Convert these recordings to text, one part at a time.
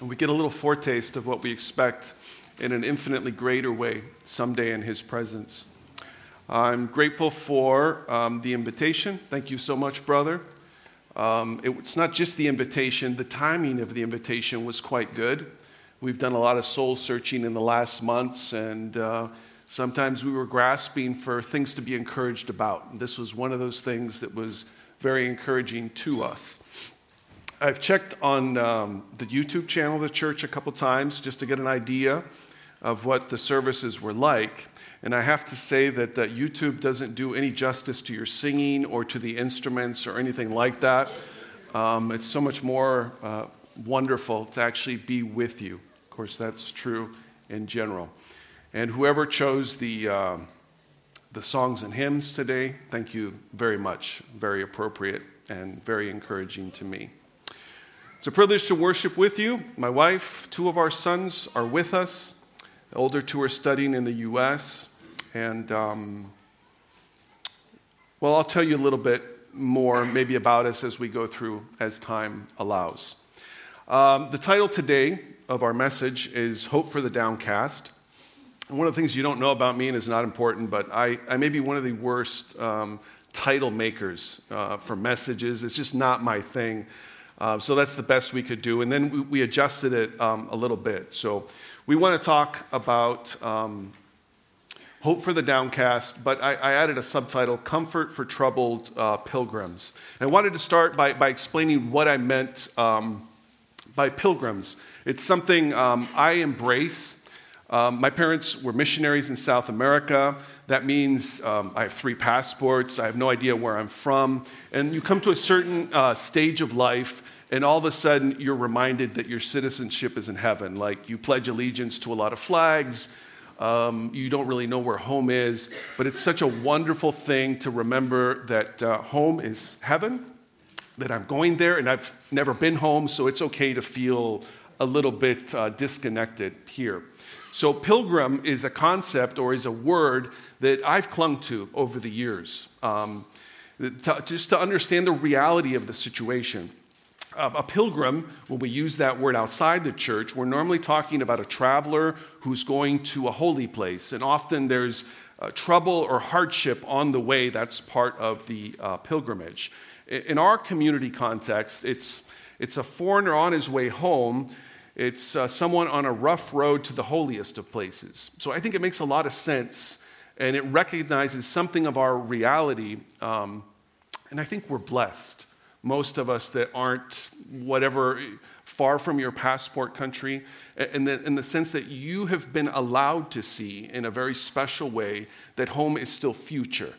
And we get a little foretaste of what we expect in an infinitely greater way someday in His presence. I'm grateful for um, the invitation. Thank you so much, brother. Um, it, it's not just the invitation, the timing of the invitation was quite good. We've done a lot of soul searching in the last months, and uh, sometimes we were grasping for things to be encouraged about. This was one of those things that was very encouraging to us. I've checked on um, the YouTube channel of the church a couple times just to get an idea of what the services were like. And I have to say that, that YouTube doesn't do any justice to your singing or to the instruments or anything like that. Um, it's so much more uh, wonderful to actually be with you. Of course, that's true in general. And whoever chose the, uh, the songs and hymns today, thank you very much. Very appropriate and very encouraging to me. It's a privilege to worship with you. My wife, two of our sons are with us. The older two are studying in the U.S. And, um, well, I'll tell you a little bit more, maybe about us as we go through as time allows. Um, the title today of our message is Hope for the Downcast. And one of the things you don't know about me and is not important, but I, I may be one of the worst um, title makers uh, for messages. It's just not my thing. Uh, so that's the best we could do. And then we, we adjusted it um, a little bit. So we want to talk about um, hope for the downcast, but I, I, added a subtitle Comfort for Troubled uh, Pilgrims. And I wanted to start by, by explaining what I meant um, by pilgrims. It's something um, I embrace. Um, my parents were missionaries in South America. That means um, I have three passports. I have no idea where I'm from. And you come to a certain uh, stage of life, and all of a sudden you're reminded that your citizenship is in heaven. Like you pledge allegiance to a lot of flags. Um, you don't really know where home is, but it's such a wonderful thing to remember that uh, home is heaven, that I'm going there, and I've never been home, so it's okay to feel a little bit uh, disconnected here. So, pilgrim is a concept or is a word that I've clung to over the years, um, to, just to understand the reality of the situation. Uh, a pilgrim, when we use that word outside the church, we're normally talking about a traveler who's going to a holy place. And often there's uh, trouble or hardship on the way. That's part of the uh, pilgrimage. In our community context, it's, it's a foreigner on his way home it's uh, someone on a rough road to the holiest of places. So I think it makes a lot of sense and it recognizes something of our reality. Um, and I think we're blessed, most of us that aren't whatever, far from your passport country, in the, in the sense that you have been allowed to see in a very special way that home is still future.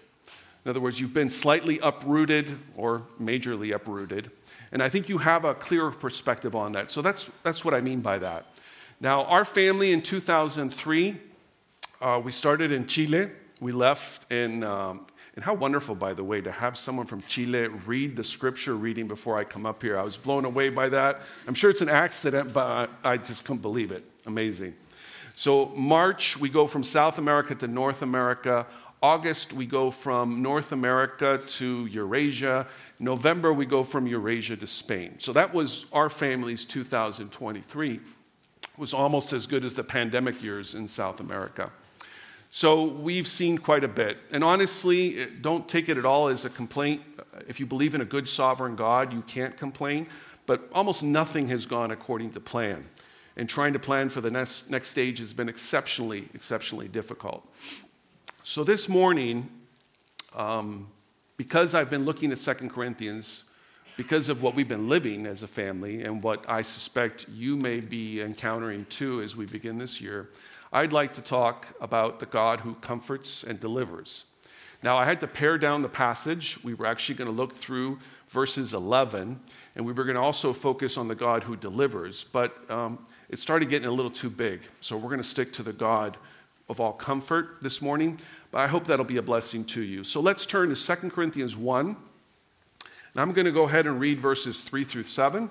In other words, you've been slightly uprooted or majorly uprooted and I think you have a clearer perspective on that. So that's, that's what I mean by that. Now, our family in 2003, uh, we started in Chile. We left in, um, and how wonderful, by the way, to have someone from Chile read the scripture reading before I come up here. I was blown away by that. I'm sure it's an accident, but I just couldn't believe it. Amazing. So, March, we go from South America to North America. August, we go from North America to Eurasia. November, we go from Eurasia to Spain. So that was our family's 2023. It was almost as good as the pandemic years in South America. So we've seen quite a bit. And honestly, eh, don't take it at all as a complaint. Eh, if you believe in a good sovereign God, you can't complain. But almost nothing has gone according to plan. And trying to plan for the next, next stage has been exceptionally, exceptionally difficult. So this morning, um, because I've been looking at Second Corinthians, because of what we've been living as a family and what I suspect you may be encountering too as we begin this year, I'd like to talk about the God who comforts and delivers. Now, I had to pare down the passage. We were actually going to look through verses 11, and we were going to also focus on the God who delivers, but um, it started getting a little too big. So we're going to stick to the God of all comfort this morning, but I hope that'll be a blessing to you. So let's turn to 2 Corinthians 1. And I'm going to go ahead and read verses 3 through 7.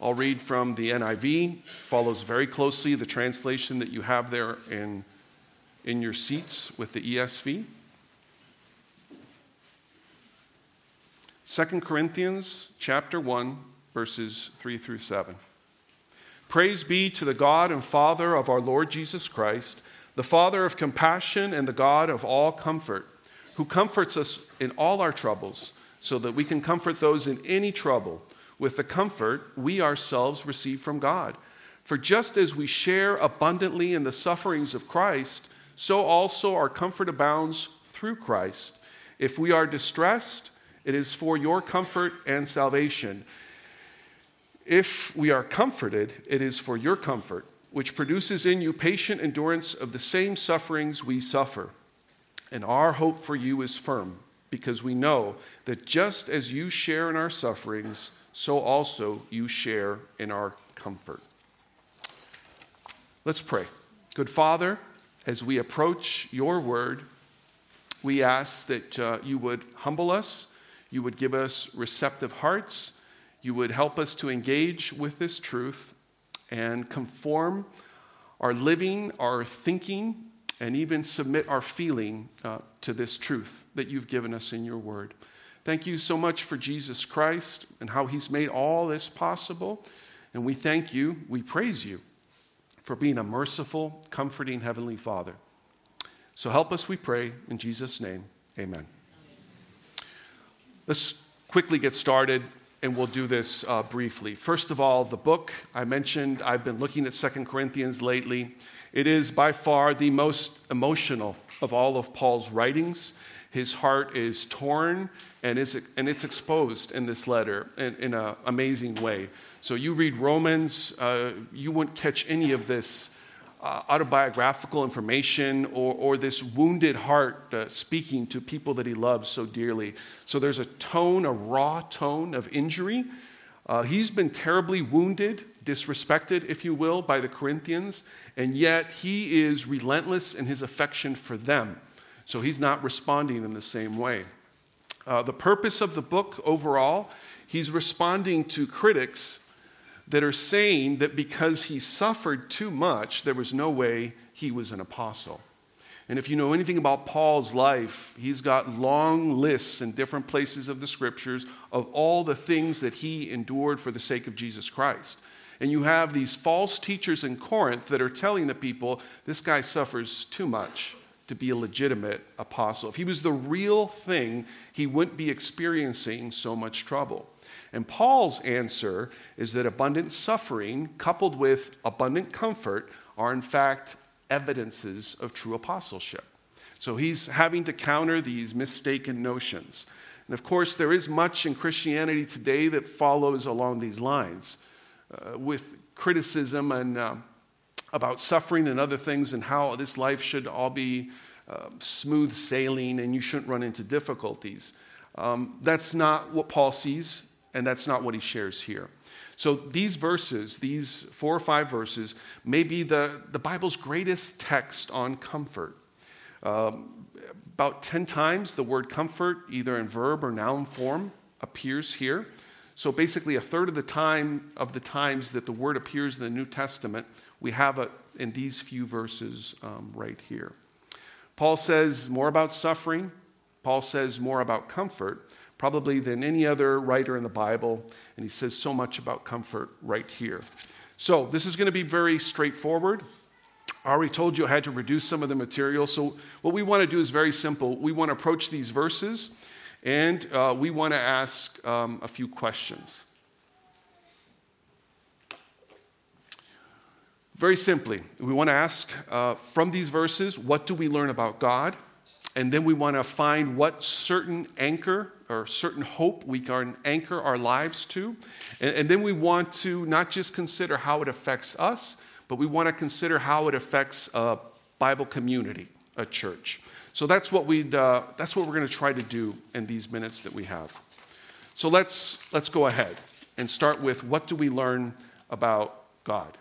I'll read from the NIV, follows very closely the translation that you have there in, in your seats with the ESV. 2 Corinthians chapter 1 verses 3 through 7. Praise be to the God and Father of our Lord Jesus Christ, the Father of compassion and the God of all comfort, who comforts us in all our troubles, so that we can comfort those in any trouble with the comfort we ourselves receive from God. For just as we share abundantly in the sufferings of Christ, so also our comfort abounds through Christ. If we are distressed, it is for your comfort and salvation. If we are comforted, it is for your comfort, which produces in you patient endurance of the same sufferings we suffer. And our hope for you is firm, because we know that just as you share in our sufferings, so also you share in our comfort. Let's pray. Good Father, as we approach your word, we ask that uh, you would humble us, you would give us receptive hearts, you would help us to engage with this truth and conform our living, our thinking, and even submit our feeling uh, to this truth that you've given us in your word. Thank you so much for Jesus Christ and how he's made all this possible. And we thank you, we praise you for being a merciful, comforting Heavenly Father. So help us, we pray, in Jesus' name. Amen. Let's quickly get started and we'll do this uh, briefly. First of all, the book I mentioned, I've been looking at Second Corinthians lately. It is by far the most emotional of all of Paul's writings. His heart is torn and, is, and it's exposed in this letter in, in an amazing way. So you read Romans, uh, you wouldn't catch any of this uh, autobiographical information or, or this wounded heart uh, speaking to people that he loves so dearly. So there's a tone, a raw tone of injury. Uh, he's been terribly wounded, disrespected, if you will, by the Corinthians, and yet he is relentless in his affection for them. So he's not responding in the same way. Uh, the purpose of the book overall, he's responding to critics that are saying that because he suffered too much, there was no way he was an apostle. And if you know anything about Paul's life, he's got long lists in different places of the scriptures of all the things that he endured for the sake of Jesus Christ. And you have these false teachers in Corinth that are telling the people, this guy suffers too much to be a legitimate apostle. If he was the real thing, he wouldn't be experiencing so much trouble. And Paul's answer is that abundant suffering coupled with abundant comfort are, in fact, evidences of true apostleship. So he's having to counter these mistaken notions. And of course, there is much in Christianity today that follows along these lines uh, with criticism and uh, about suffering and other things and how this life should all be uh, smooth sailing and you shouldn't run into difficulties. Um, that's not what Paul sees, and that's not what he shares here. So these verses, these four or five verses, may be the, the Bible's greatest text on comfort. Um, about 10 times the word comfort, either in verb or noun form, appears here. So basically, a third of the time of the times that the word appears in the New Testament we have it in these few verses um, right here. Paul says more about suffering, Paul says more about comfort, probably than any other writer in the Bible, and he says so much about comfort right here. So, this is going to be very straightforward. I already told you I had to reduce some of the material. So, what we want to do is very simple. We want to approach these verses and uh, we want to ask um, a few questions. Very simply, we want to ask uh, from these verses, what do we learn about God? And then we want to find what certain anchor or certain hope we can anchor our lives to. And, and then we want to not just consider how it affects us, but we want to consider how it affects a Bible community, a church. So that's what, we'd, uh, that's what we're going to try to do in these minutes that we have. So let's, let's go ahead and start with what do we learn about God?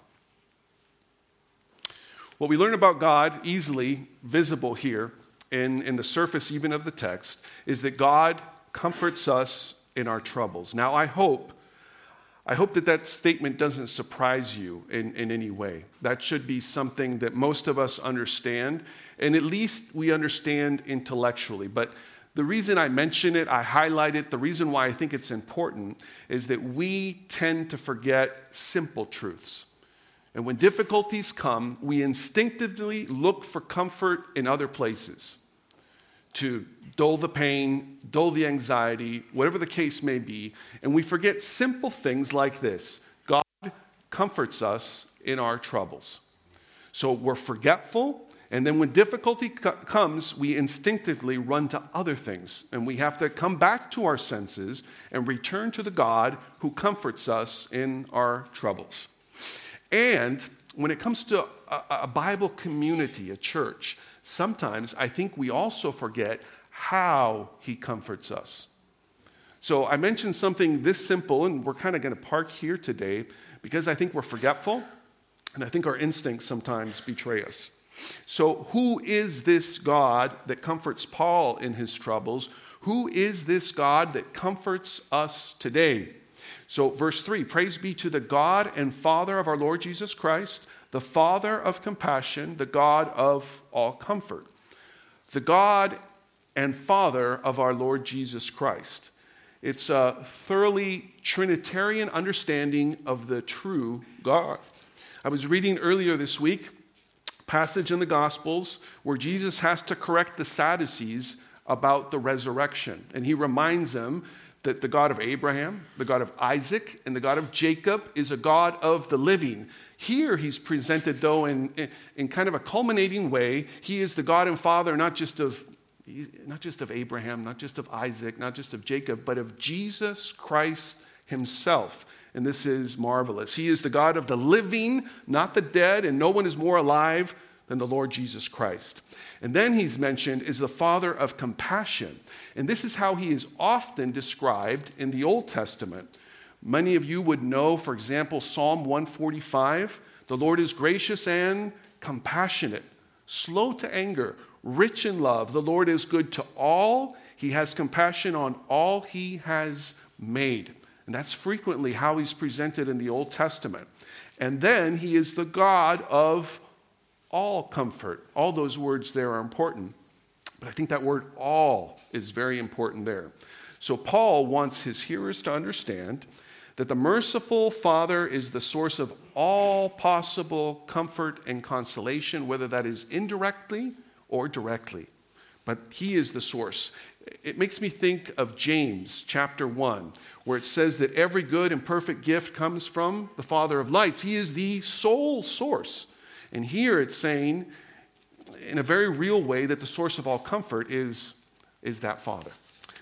What we learn about God, easily visible here in, in the surface even of the text, is that God comforts us in our troubles. Now, I hope, I hope that that statement doesn't surprise you in, in any way. That should be something that most of us understand, and at least we understand intellectually. But the reason I mention it, I highlight it, the reason why I think it's important is that we tend to forget simple truths. And when difficulties come, we instinctively look for comfort in other places to dull the pain, dull the anxiety, whatever the case may be. And we forget simple things like this God comforts us in our troubles. So we're forgetful, and then when difficulty co- comes, we instinctively run to other things. And we have to come back to our senses and return to the God who comforts us in our troubles. And when it comes to a, a Bible community, a church, sometimes I think we also forget how he comforts us. So I mentioned something this simple, and we're kind of going to park here today because I think we're forgetful, and I think our instincts sometimes betray us. So, who is this God that comforts Paul in his troubles? Who is this God that comforts us today? So, verse 3 Praise be to the God and Father of our Lord Jesus Christ the Father of compassion, the God of all comfort, the God and Father of our Lord Jesus Christ. It's a thoroughly Trinitarian understanding of the true God. I was reading earlier this week passage in the Gospels where Jesus has to correct the Sadducees about the resurrection. And he reminds them that the God of Abraham, the God of Isaac, and the God of Jacob is a God of the living. Here he's presented, though, in, in kind of a culminating way. He is the God and Father not just of not just of Abraham, not just of Isaac, not just of Jacob, but of Jesus Christ himself. And this is marvelous. He is the God of the living, not the dead, and no one is more alive than the Lord Jesus Christ. And then he's mentioned is the Father of compassion. And this is how he is often described in the Old Testament. Many of you would know, for example, Psalm 145 the Lord is gracious and compassionate, slow to anger, rich in love. The Lord is good to all. He has compassion on all he has made. And that's frequently how he's presented in the Old Testament. And then he is the God of all comfort. All those words there are important. But I think that word all is very important there. So Paul wants his hearers to understand that the merciful Father is the source of all possible comfort and consolation, whether that is indirectly or directly. But He is the source. It makes me think of James chapter 1, where it says that every good and perfect gift comes from the Father of lights. He is the sole source. And here it's saying, in a very real way, that the source of all comfort is, is that Father.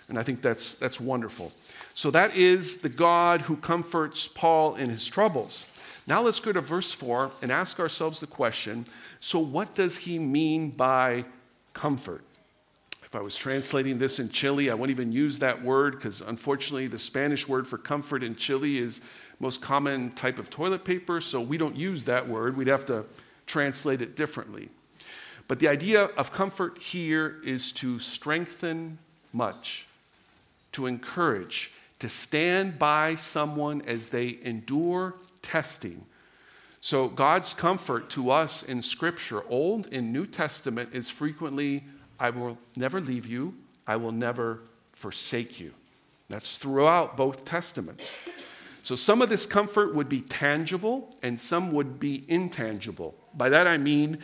And I think that's, that's wonderful. So that is the God who comforts Paul in his troubles. Now let's go to verse 4 and ask ourselves the question so, what does he mean by comfort? If I was translating this in Chile, I wouldn't even use that word because unfortunately the Spanish word for comfort in Chile is most common type of toilet paper, so we don't use that word. We'd have to translate it differently. But the idea of comfort here is to strengthen much, to encourage, to stand by someone as they endure testing. So, God's comfort to us in Scripture, Old and New Testament, is frequently, I will never leave you, I will never forsake you. That's throughout both Testaments. So, some of this comfort would be tangible and some would be intangible. By that I mean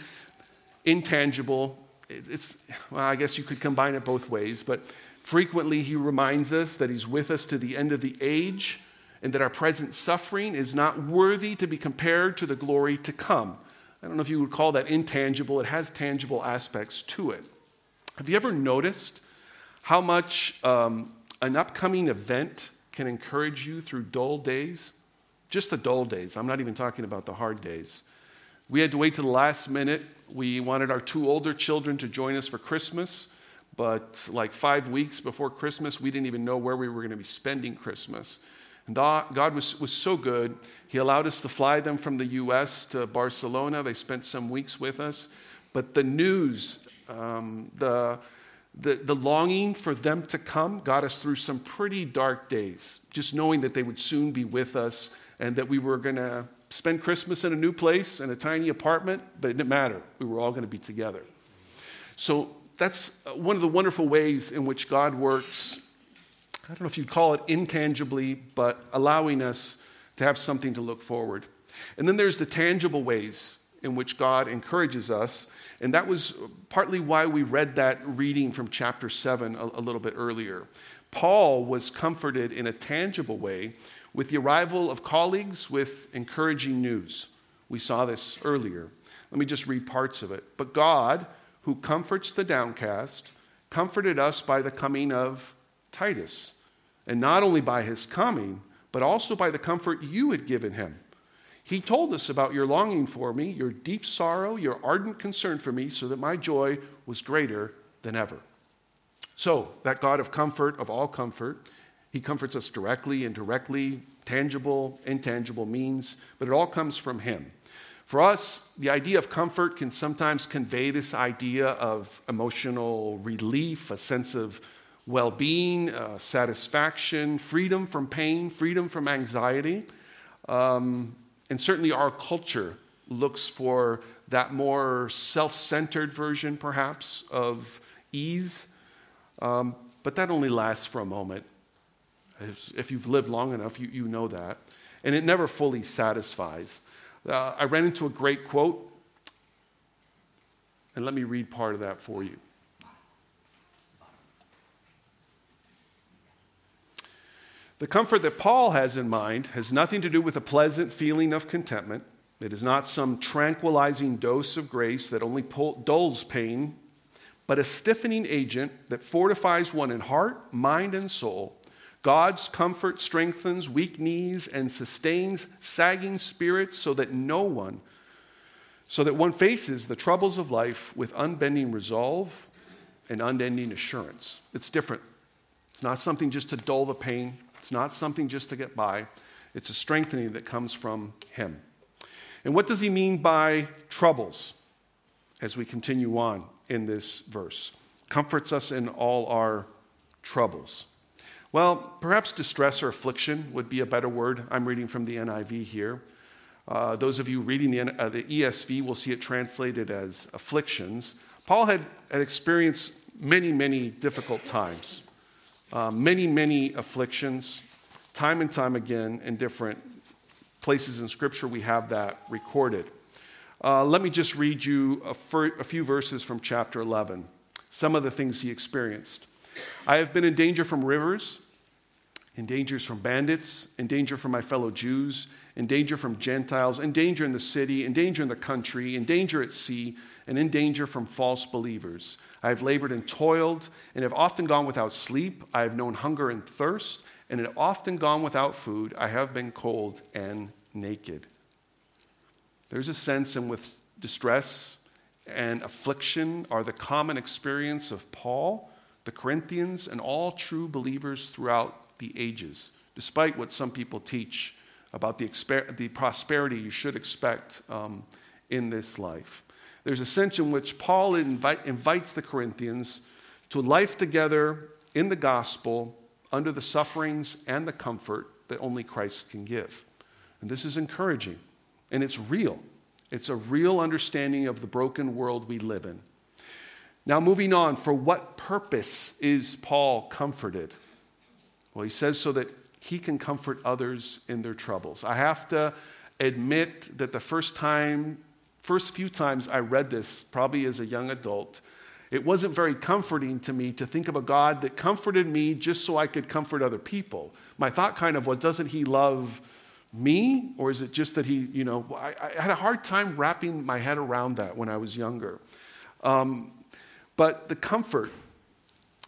intangible. It's, well, I guess you could combine it both ways, but Frequently, he reminds us that he's with us to the end of the age and that our present suffering is not worthy to be compared to the glory to come. I don't know if you would call that intangible, it has tangible aspects to it. Have you ever noticed how much um, an upcoming event can encourage you through dull days? Just the dull days. I'm not even talking about the hard days. We had to wait to the last minute. We wanted our two older children to join us for Christmas. But like five weeks before Christmas, we didn't even know where we were going to be spending Christmas. And God was, was so good. He allowed us to fly them from the US to Barcelona. They spent some weeks with us. But the news, um, the, the, the longing for them to come got us through some pretty dark days, just knowing that they would soon be with us and that we were going to spend Christmas in a new place in a tiny apartment, but it didn't matter. We were all going to be together. So that's uh, one of the wonderful ways in which God works. I don't know if you'd call it intangibly, but allowing us to have something to look forward. And then there's the tangible ways in which God encourages us. And that was partly why we read that reading from chapter 7 a, a little bit earlier. Paul was comforted in a tangible way with the arrival of colleagues with encouraging news. We saw this earlier. Let me just read parts of it. But God, who comforts the downcast, comforted us by the coming of Titus. And not only by his coming, but also by the comfort you had given him. He told us about your longing for me, your deep sorrow, your ardent concern for me, so that my joy was greater than ever. So, that God of comfort, of all comfort, he comforts us directly, and indirectly, tangible, intangible means, but it all comes from him. For us, the idea of comfort can sometimes convey this idea of emotional relief, a sense of well being, uh, satisfaction, freedom from pain, freedom from anxiety. Um, and certainly our culture looks for that more self centered version, perhaps, of ease. Um, but that only lasts for a moment. If you've lived long enough, you, you know that. And it never fully satisfies. Uh, I ran into a great quote, and let me read part of that for you. The comfort that Paul has in mind has nothing to do with a pleasant feeling of contentment. It is not some tranquilizing dose of grace that only dulls pain, but a stiffening agent that fortifies one in heart, mind, and soul God's comfort strengthens weak knees and sustains sagging spirits so that no one, so that one faces the troubles of life with unbending resolve and unending assurance. It's different. It's not something just to dull the pain, it's not something just to get by. It's a strengthening that comes from Him. And what does He mean by troubles as we continue on in this verse? Comforts us in all our troubles. Well, perhaps distress or affliction would be a better word. I'm reading from the NIV here. Uh, those of you reading the, uh, the, ESV will see it translated as afflictions. Paul had, had experienced many, many difficult times, uh, many, many afflictions, time and time again in different places in Scripture we have that recorded. Uh, let me just read you a, fir- a few verses from chapter 11, some of the things he experienced. I have been in danger from rivers, in dangers from bandits, in danger from my fellow Jews, in danger from Gentiles, in danger in the city, in danger in the country, in danger at sea, and in danger from false believers. I have labored and toiled, and have often gone without sleep. I have known hunger and thirst, and have often gone without food. I have been cold and naked. There's a sense in which distress and affliction are the common experience of Paul the Corinthians, and all true believers throughout the ages, despite what some people teach about the, exper- the prosperity you should expect um, in this life. There's a sense in which Paul invite, invites the Corinthians to life together in the gospel under the sufferings and the comfort that only Christ can give. And this is encouraging, and it's real. It's a real understanding of the broken world we live in. Now, moving on, for what purpose is Paul comforted? Well, he says so that he can comfort others in their troubles. I have to admit that the first time, first few times I read this, probably as a young adult, it wasn't very comforting to me to think of a God that comforted me just so I could comfort other people. My thought kind of was, doesn't he love me? Or is it just that he, you know, I, I had a hard time wrapping my head around that when I was younger. Um, but the comfort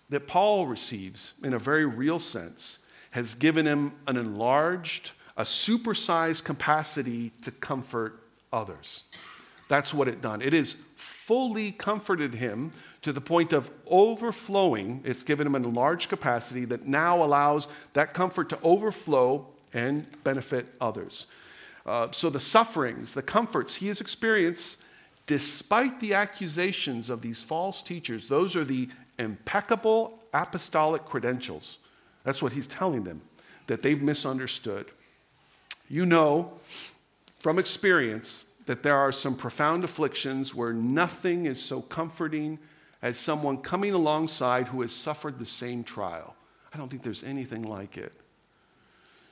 that Paul receives in a very real sense has given him an enlarged, a supersized capacity to comfort others. That's what it done. It has fully comforted him to the point of overflowing. It's given him an enlarged capacity that now allows that comfort to overflow and benefit others. Uh, so the sufferings, the comforts he has experienced despite the accusations of these false teachers, those are the impeccable apostolic credentials. That's what he's telling them, that they've misunderstood. You know from experience that there are some profound afflictions where nothing is so comforting as someone coming alongside who has suffered the same trial. I don't think there's anything like it.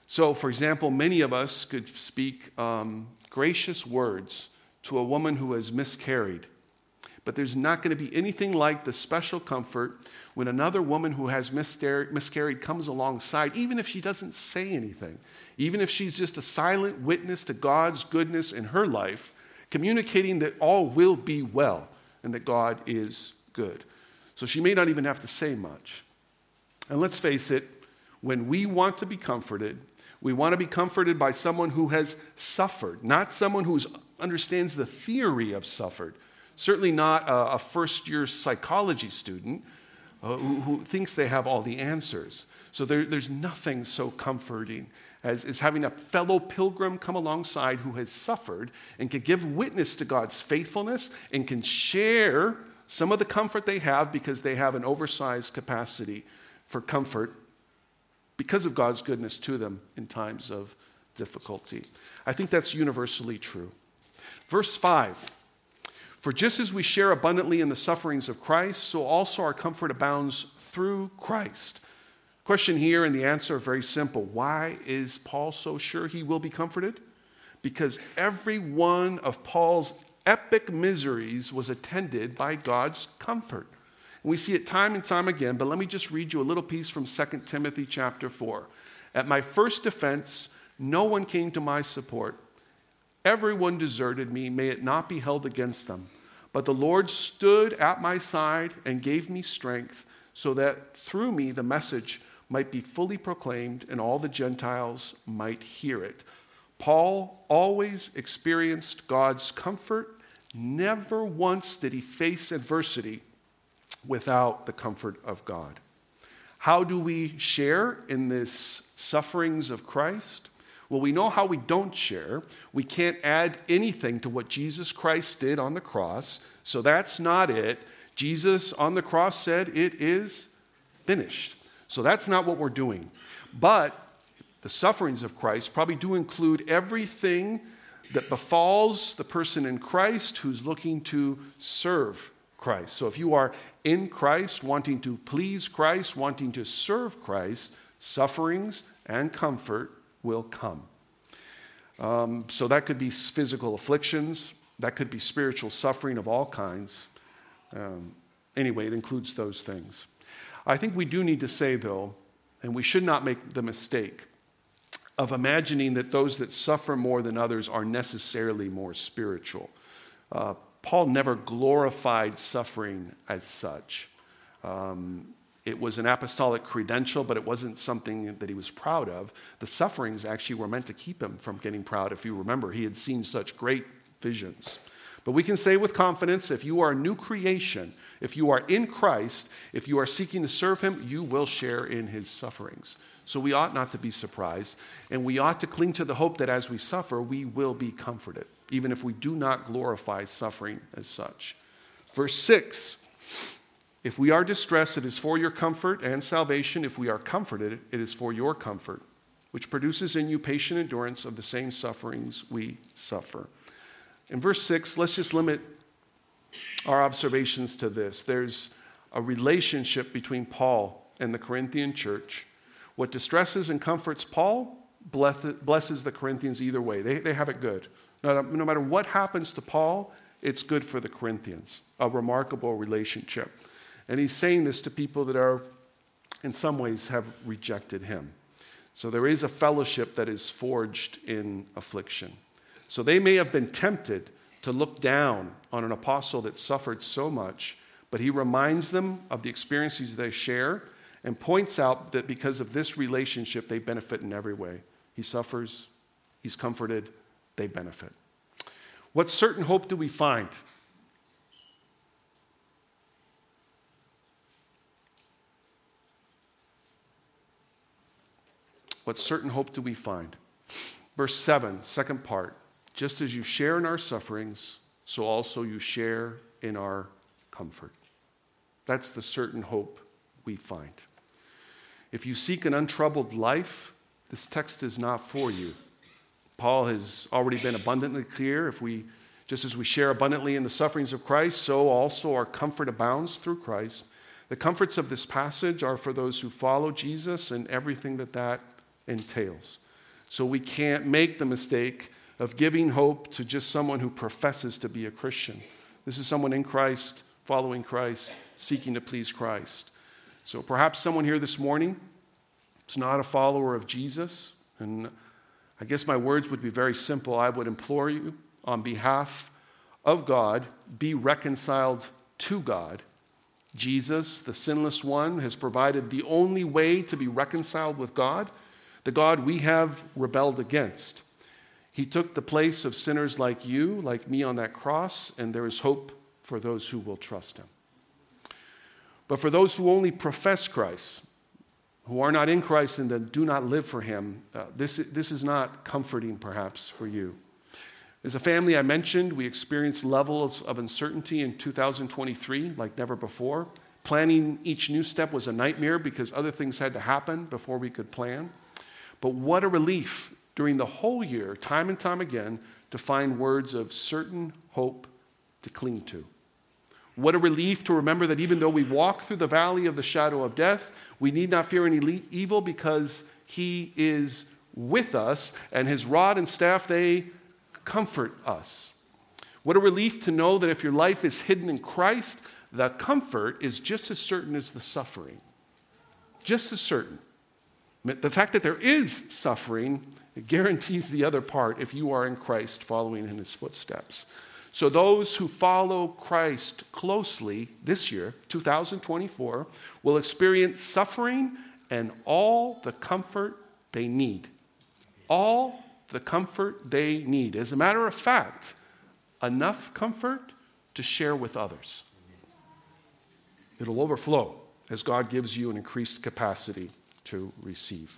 So, for example, many of us could speak um, gracious words to a woman who has miscarried. But there's not going to be anything like the special comfort when another woman who has miscarried comes alongside, even if she doesn't say anything, even if she's just a silent witness to God's goodness in her life, communicating that all will be well and that God is good. So she may not even have to say much. And let's face it, when we want to be comforted, we want to be comforted by someone who has suffered, not someone who understands the theory of suffered. Certainly not a, a first year psychology student uh, who, who, thinks they have all the answers. So there, there's nothing so comforting as, as having a fellow pilgrim come alongside who has suffered and can give witness to God's faithfulness and can share some of the comfort they have because they have an oversized capacity for comfort because of God's goodness to them in times of difficulty. I think that's universally true. Verse 5 For just as we share abundantly in the sufferings of Christ, so also our comfort abounds through Christ. Question here and the answer are very simple. Why is Paul so sure he will be comforted? Because every one of Paul's epic miseries was attended by God's comfort. And we see it time and time again, but let me just read you a little piece from 2 Timothy chapter 4. At my first defense, no one came to my support. Everyone deserted me, may it not be held against them. But the Lord stood at my side and gave me strength, so that through me the message might be fully proclaimed and all the Gentiles might hear it. Paul always experienced God's comfort. Never once did he face adversity without the comfort of God. How do we share in this sufferings of Christ? Well, we know how we don't share. We can't add anything to what Jesus Christ did on the cross, so that's not it. Jesus on the cross said, It is finished. So that's not what we're doing. But the sufferings of Christ probably do include everything that befalls the person in Christ who's looking to serve Christ. So if you are in Christ, wanting to please Christ, wanting to serve Christ, sufferings and comfort will come. Um, so that could be physical afflictions, that could be spiritual suffering of all kinds. Um, anyway, it includes those things. I think we do need to say, though, and we should not make the mistake of imagining that those that suffer more than others are necessarily more spiritual. Uh, Paul never glorified suffering as such. Um, it was an apostolic credential, but it wasn't something that he was proud of. The sufferings actually were meant to keep him from getting proud. If you remember, he had seen such great visions. But we can say with confidence if you are a new creation, if you are in Christ, if you are seeking to serve him, you will share in his sufferings. So we ought not to be surprised, and we ought to cling to the hope that as we suffer, we will be comforted even if we do not glorify suffering as such. Verse 6 If we are distressed, it is for your comfort and salvation. If we are comforted, it is for your comfort, which produces in you patient endurance of the same sufferings we suffer. In verse 6, let's just limit our observations to this. There's a relationship between Paul and the Corinthian church. What distresses and comforts Paul blesses the Corinthians either way. They, they have it good. No, no matter what happens to Paul, it's good for the Corinthians, a remarkable relationship. And he's saying this to people that are, in some ways, have rejected him. So there is a fellowship that is forged in affliction. So they may have been tempted to look down on an apostle that suffered so much, but he reminds them of the experiences they share and points out that because of this relationship, they benefit in every way. He suffers, he's comforted, they benefit. What certain hope do we find? What certain hope do we find? Verse 7, second part. Just as you share in our sufferings, so also you share in our comfort. That's the certain hope we find. If you seek an untroubled life, this text is not for you. Paul has already been abundantly clear. If we, just as we share abundantly in the sufferings of Christ, so also our comfort abounds through Christ. The comforts of this passage are for those who follow Jesus and everything that that entails. So we can't make the mistake of giving hope to just someone who professes to be a Christian. This is someone in Christ, following Christ, seeking to please Christ. So perhaps someone here this morning is not a follower of Jesus. And I guess my words would be very simple. I would implore you on behalf of God, be reconciled to God. Jesus, the sinless one, has provided the only way to be reconciled with God, the God we have rebelled against. He took the place of sinners like you, like me on that cross, and there is hope for those who will trust him. But for those who only profess Christ, who are not in Christ and that do not live for him, uh, this, this is not comforting perhaps for you. As a family, I mentioned, we experienced levels of uncertainty in 2023 like never before. Planning each new step was a nightmare because other things had to happen before we could plan. But what a relief during the whole year, time and time again, to find words of certain hope to cling to. What a relief to remember that even though we walk through the valley of the shadow of death, we need not fear any evil because He is with us, and His rod and staff, they comfort us. What a relief to know that if your life is hidden in Christ, the comfort is just as certain as the suffering. Just as certain. The fact that there is suffering guarantees the other part if you are in Christ following in his footsteps. So, those who follow Christ closely this year, 2024, will experience suffering and all the comfort they need. All the comfort they need. As a matter of fact, enough comfort to share with others. It'll overflow as God gives you an increased capacity to receive.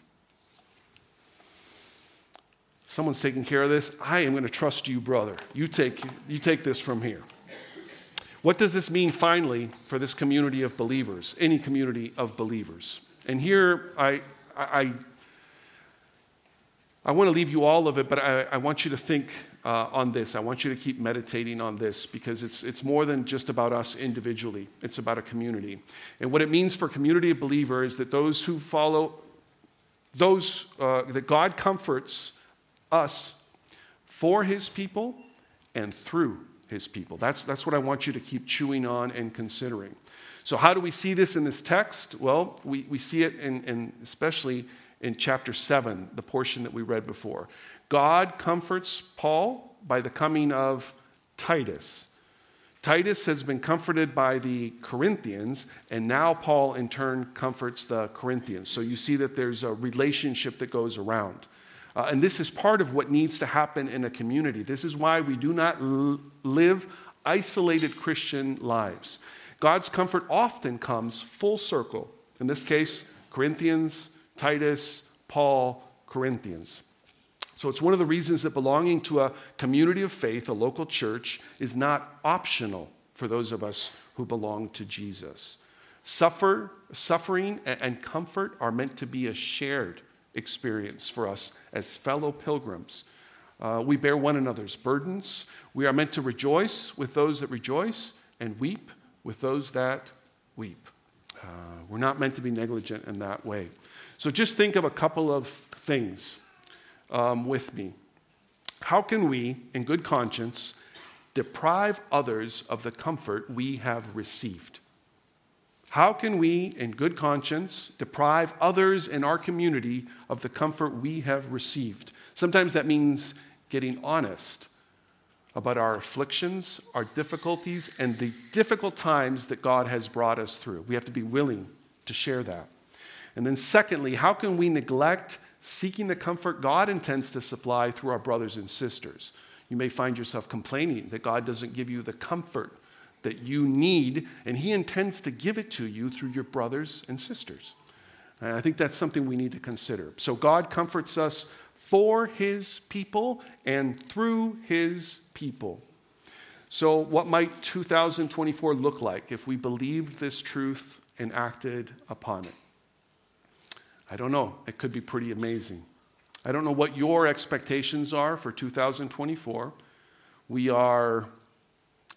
Someone's taking care of this. I am going to trust you, brother. You take, you take this from here. What does this mean finally for this community of believers, any community of believers? And here I, I, I want to leave you all of it, but I, I want you to think uh, on this. I want you to keep meditating on this because it's, it's more than just about us individually, it's about a community. And what it means for community of believers is that those who follow, those uh, that God comforts us for his people and through his people. That's, that's what I want you to keep chewing on and considering. So, how do we see this in this text? Well, we, we see it in, in especially in chapter 7, the portion that we read before. God comforts Paul by the coming of Titus. Titus has been comforted by the Corinthians, and now Paul in turn comforts the Corinthians. So you see that there's a relationship that goes around. Uh, and this is part of what needs to happen in a community. This is why we do not l- live isolated Christian lives. God's comfort often comes full circle. In this case, Corinthians, Titus, Paul, Corinthians. So it's one of the reasons that belonging to a community of faith, a local church, is not optional for those of us who belong to Jesus. Suffer, suffering and comfort are meant to be a shared experience for us as fellow pilgrims. Uh, we bear one another's burdens. We are meant to rejoice with those that rejoice and weep with those that weep. Uh, we're not meant to be negligent in that way. So just think of a couple of things um, with me. How can we, in good conscience, deprive others of the comfort we have received? How can we, in good conscience, deprive others in our community of the comfort we have received? Sometimes that means getting honest about our afflictions, our difficulties, and the difficult times that God has brought us through. We have to be willing to share that. And then, secondly, how can we neglect seeking the comfort God intends to supply through our brothers and sisters? You may find yourself complaining that God doesn't give you the comfort that you need, and He intends to give it to you through your brothers and sisters. And I think that's something we need to consider. So God comforts us for His people and through His people. So, what might 2024 look like if we believed this truth and acted upon it? I don't know. It could be pretty amazing. I don't know what your expectations are for 2024. We are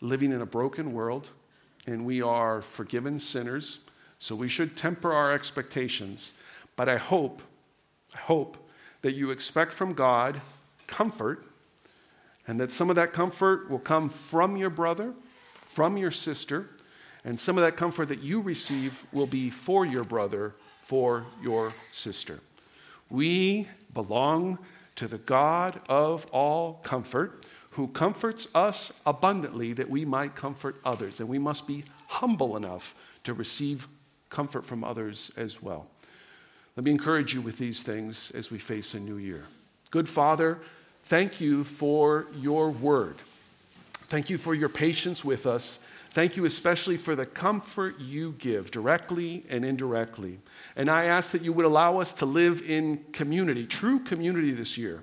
living in a broken world, and we are forgiven sinners, so we should temper our expectations. But I hope, I hope that you expect from God comfort, and that some of that comfort will come from your brother, from your sister, and some of that comfort that you receive will be for your brother, for your sister. We belong to the God of all comfort, who comforts us abundantly that we might comfort others. And we must be humble enough to receive comfort from others as well. Let me encourage you with these things as we face a new year. Good Father, thank you for your word. Thank you for your patience with us. Thank you especially for the comfort you give directly and indirectly. And I ask that you would allow us to live in community, true community this year,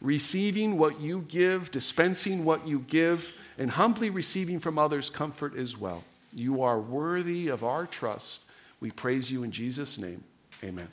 receiving what you give, dispensing what you give, and humbly receiving from others comfort as well. You are worthy of our trust. We praise you in Jesus' name. Amen.